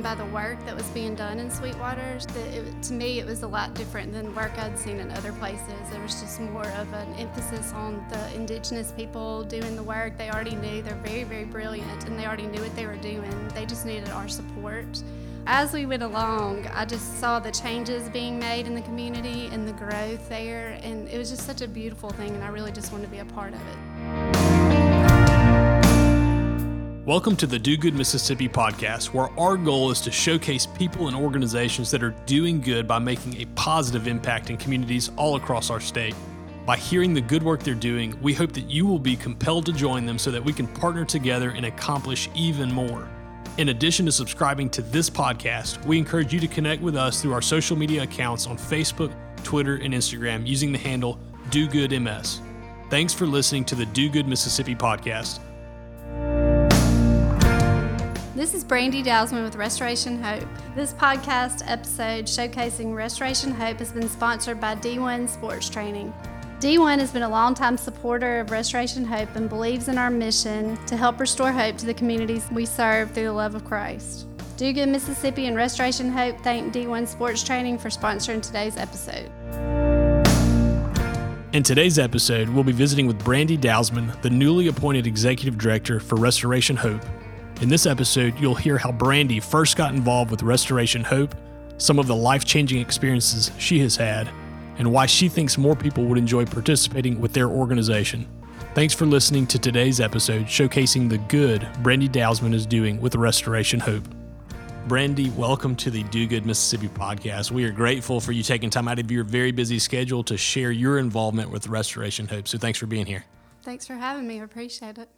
in by the work that was being done in Sweetwater. It, to me, it was a lot different than work I'd seen in other places. There was just more of an emphasis on the indigenous people doing the work. They already knew they're very, very brilliant, and they already knew what they were doing. They just needed our support. As we went along, I just saw the changes being made in the community and the growth there, and it was just such a beautiful thing, and I really just wanted to be a part of it. Welcome to the Do Good Mississippi podcast, where our goal is to showcase people and organizations that are doing good by making a positive impact in communities all across our state. By hearing the good work they're doing, we hope that you will be compelled to join them so that we can partner together and accomplish even more. In addition to subscribing to this podcast, we encourage you to connect with us through our social media accounts on Facebook, Twitter, and Instagram using the handle Do Good MS. Thanks for listening to the Do Good Mississippi podcast. This is Brandy Dowsman with Restoration Hope. This podcast episode showcasing Restoration Hope has been sponsored by D1 Sports Training. D1 has been a longtime supporter of Restoration Hope and believes in our mission to help restore hope to the communities we serve through the love of Christ. Do Mississippi and Restoration Hope thank D1 Sports Training for sponsoring today's episode. In today's episode, we'll be visiting with Brandy Dowsman, the newly appointed Executive Director for Restoration Hope, in this episode, you'll hear how Brandy first got involved with Restoration Hope, some of the life changing experiences she has had, and why she thinks more people would enjoy participating with their organization. Thanks for listening to today's episode showcasing the good Brandy Dowsman is doing with Restoration Hope. Brandy, welcome to the Do Good Mississippi podcast. We are grateful for you taking time out of your very busy schedule to share your involvement with Restoration Hope. So thanks for being here. Thanks for having me. I appreciate it.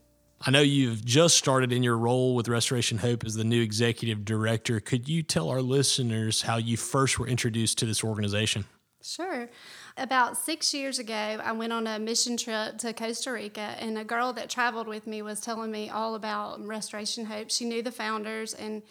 I know you've just started in your role with Restoration Hope as the new executive director. Could you tell our listeners how you first were introduced to this organization? Sure. About six years ago, I went on a mission trip to Costa Rica, and a girl that traveled with me was telling me all about Restoration Hope. She knew the founders, and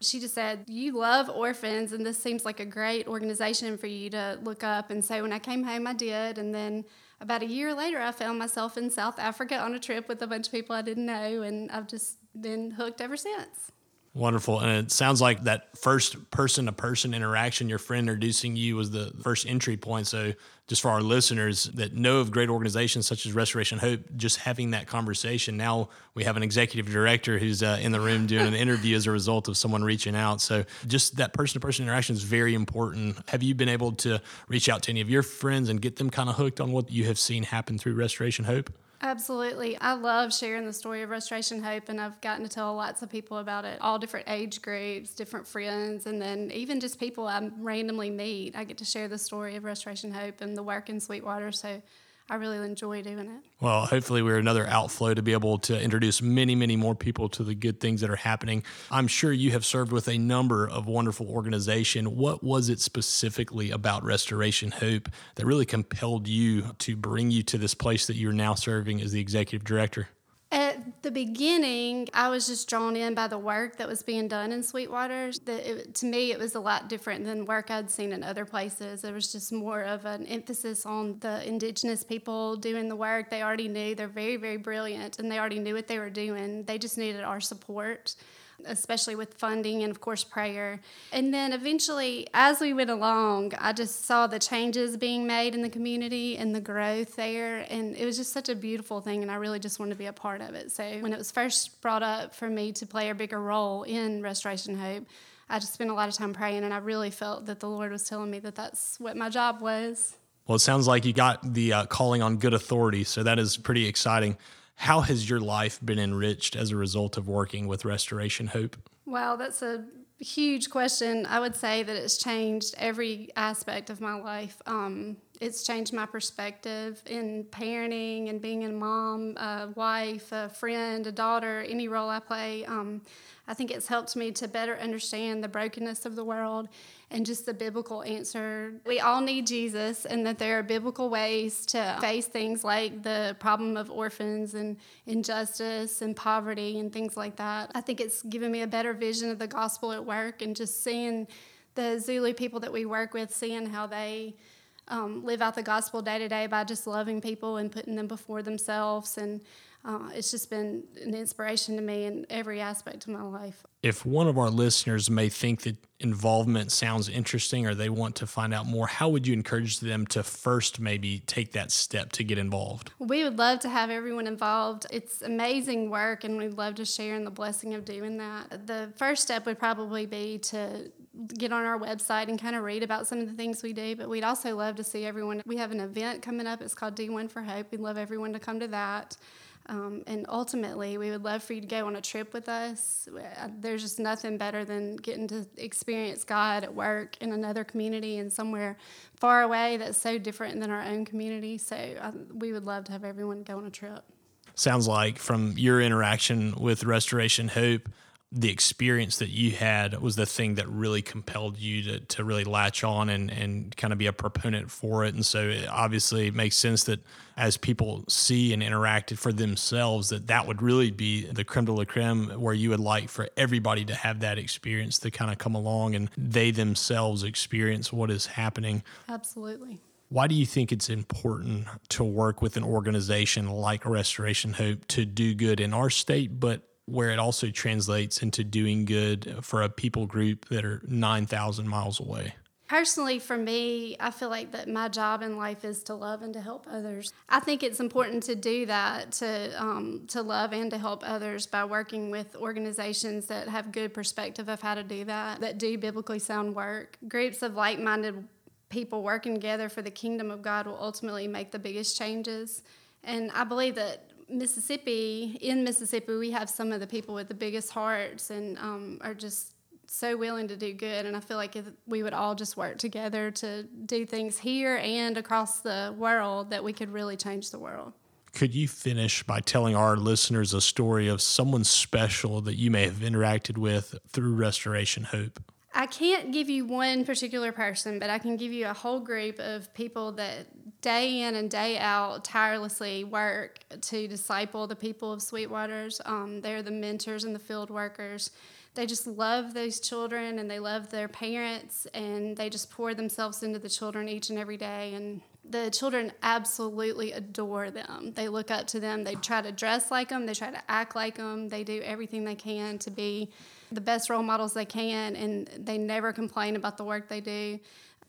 she just said, You love orphans, and this seems like a great organization for you to look up. And so when I came home, I did. And then about a year later, I found myself in South Africa on a trip with a bunch of people I didn't know, and I've just been hooked ever since. Wonderful. And it sounds like that first person to person interaction, your friend introducing you was the first entry point. So, just for our listeners that know of great organizations such as Restoration Hope, just having that conversation. Now we have an executive director who's uh, in the room doing an interview as a result of someone reaching out. So, just that person to person interaction is very important. Have you been able to reach out to any of your friends and get them kind of hooked on what you have seen happen through Restoration Hope? Absolutely. I love sharing the story of Restoration Hope, and I've gotten to tell lots of people about it, all different age groups, different friends, and then even just people I randomly meet. I get to share the story of Restoration Hope and the work in Sweetwater. So I really enjoy doing it. Well, hopefully, we're another outflow to be able to introduce many, many more people to the good things that are happening. I'm sure you have served with a number of wonderful organizations. What was it specifically about Restoration Hope that really compelled you to bring you to this place that you're now serving as the executive director? The beginning, I was just drawn in by the work that was being done in Sweetwater. To me, it was a lot different than work I'd seen in other places. There was just more of an emphasis on the indigenous people doing the work. They already knew they're very, very brilliant, and they already knew what they were doing. They just needed our support especially with funding and, of course, prayer. And then eventually, as we went along, I just saw the changes being made in the community and the growth there. And it was just such a beautiful thing, and I really just wanted to be a part of it. So when it was first brought up for me to play a bigger role in Restoration Hope, I just spent a lot of time praying, and I really felt that the Lord was telling me that that's what my job was. Well, it sounds like you got the uh, calling on good authority, so that is pretty exciting. How has your life been enriched as a result of working with Restoration Hope? Wow, that's a huge question. I would say that it's changed every aspect of my life. Um, it's changed my perspective in parenting and being a mom, a wife, a friend, a daughter, any role I play. Um, I think it's helped me to better understand the brokenness of the world and just the biblical answer. We all need Jesus, and that there are biblical ways to face things like the problem of orphans and injustice and poverty and things like that. I think it's given me a better vision of the gospel at work and just seeing the Zulu people that we work with, seeing how they um, live out the gospel day to day by just loving people and putting them before themselves. And uh, it's just been an inspiration to me in every aspect of my life. If one of our listeners may think that involvement sounds interesting or they want to find out more, how would you encourage them to first maybe take that step to get involved? We would love to have everyone involved. It's amazing work, and we'd love to share in the blessing of doing that. The first step would probably be to get on our website and kind of read about some of the things we do, but we'd also love to see everyone. We have an event coming up, it's called D1 for Hope. We'd love everyone to come to that. Um, and ultimately, we would love for you to go on a trip with us. Uh, there's just nothing better than getting to experience God at work in another community and somewhere far away that's so different than our own community. So uh, we would love to have everyone go on a trip. Sounds like from your interaction with Restoration Hope, the experience that you had was the thing that really compelled you to, to really latch on and, and kind of be a proponent for it. And so it obviously makes sense that as people see and interact for themselves, that that would really be the creme de la creme where you would like for everybody to have that experience to kind of come along and they themselves experience what is happening. Absolutely. Why do you think it's important to work with an organization like Restoration Hope to do good in our state, but where it also translates into doing good for a people group that are 9,000 miles away? Personally, for me, I feel like that my job in life is to love and to help others. I think it's important to do that, to um, to love and to help others by working with organizations that have good perspective of how to do that, that do biblically sound work. Groups of like-minded people working together for the kingdom of God will ultimately make the biggest changes. And I believe that Mississippi, in Mississippi, we have some of the people with the biggest hearts and um, are just so willing to do good. And I feel like if we would all just work together to do things here and across the world, that we could really change the world. Could you finish by telling our listeners a story of someone special that you may have interacted with through Restoration Hope? I can't give you one particular person, but I can give you a whole group of people that day in and day out tirelessly work to disciple the people of Sweetwaters. Um, they're the mentors and the field workers. They just love those children and they love their parents and they just pour themselves into the children each and every day. And the children absolutely adore them. They look up to them. They try to dress like them. They try to act like them. They do everything they can to be the best role models they can, and they never complain about the work they do.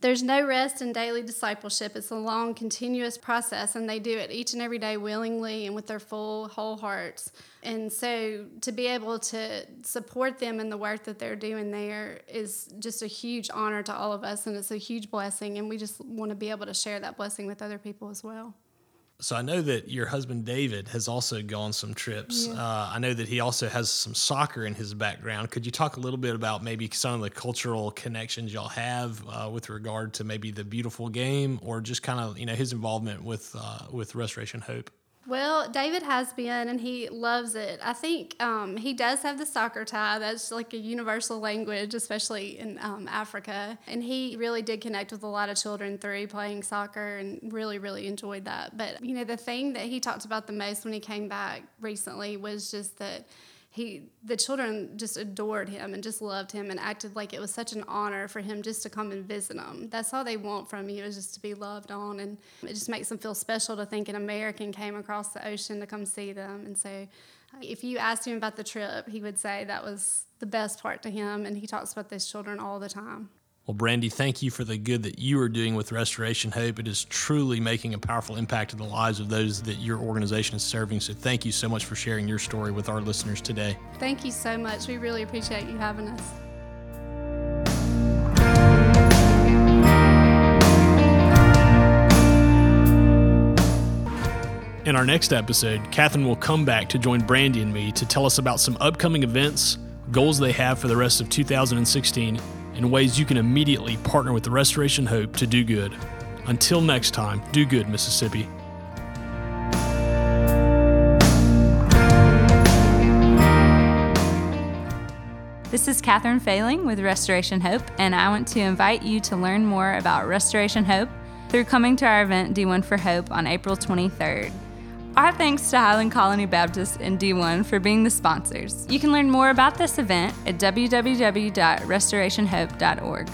There's no rest in daily discipleship. It's a long, continuous process, and they do it each and every day willingly and with their full, whole hearts. And so to be able to support them in the work that they're doing there is just a huge honor to all of us, and it's a huge blessing. And we just want to be able to share that blessing with other people as well. So I know that your husband David has also gone some trips. Yeah. Uh, I know that he also has some soccer in his background. Could you talk a little bit about maybe some of the cultural connections y'all have uh, with regard to maybe the beautiful game, or just kind of you know his involvement with uh, with Restoration Hope? Well, David has been, and he loves it. I think um, he does have the soccer tie. That's like a universal language, especially in um, Africa. And he really did connect with a lot of children through playing soccer and really, really enjoyed that. But, you know, the thing that he talked about the most when he came back recently was just that he the children just adored him and just loved him and acted like it was such an honor for him just to come and visit them. That's all they want from you is just to be loved on, and it just makes them feel special to think an American came across the ocean to come see them. And so, if you asked him about the trip, he would say that was the best part to him, and he talks about those children all the time. Well, Brandy, thank you for the good that you are doing with Restoration Hope. It is truly making a powerful impact in the lives of those that your organization is serving. So, thank you so much for sharing your story with our listeners today. Thank you so much. We really appreciate you having us. In our next episode, Catherine will come back to join Brandy and me to tell us about some upcoming events, goals they have for the rest of 2016 and ways you can immediately partner with the Restoration Hope to do good. Until next time, do good, Mississippi. This is Catherine Failing with Restoration Hope, and I want to invite you to learn more about Restoration Hope through coming to our event D1 for Hope on April 23rd. Our thanks to Highland Colony Baptist and D1 for being the sponsors. You can learn more about this event at www.restorationhope.org.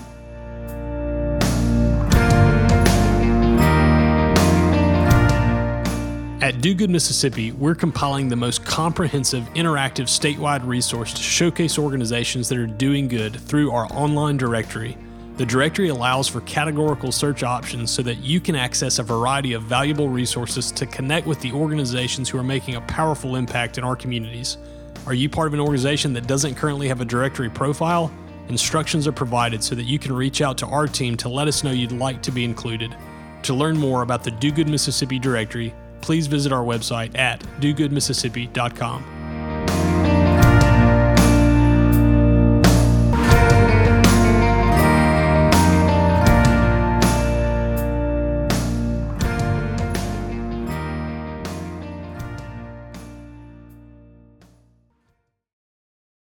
At Do Good Mississippi, we're compiling the most comprehensive interactive statewide resource to showcase organizations that are doing good through our online directory the directory allows for categorical search options so that you can access a variety of valuable resources to connect with the organizations who are making a powerful impact in our communities. Are you part of an organization that doesn't currently have a directory profile? Instructions are provided so that you can reach out to our team to let us know you'd like to be included. To learn more about the Do Good Mississippi directory, please visit our website at dogoodmississippi.com.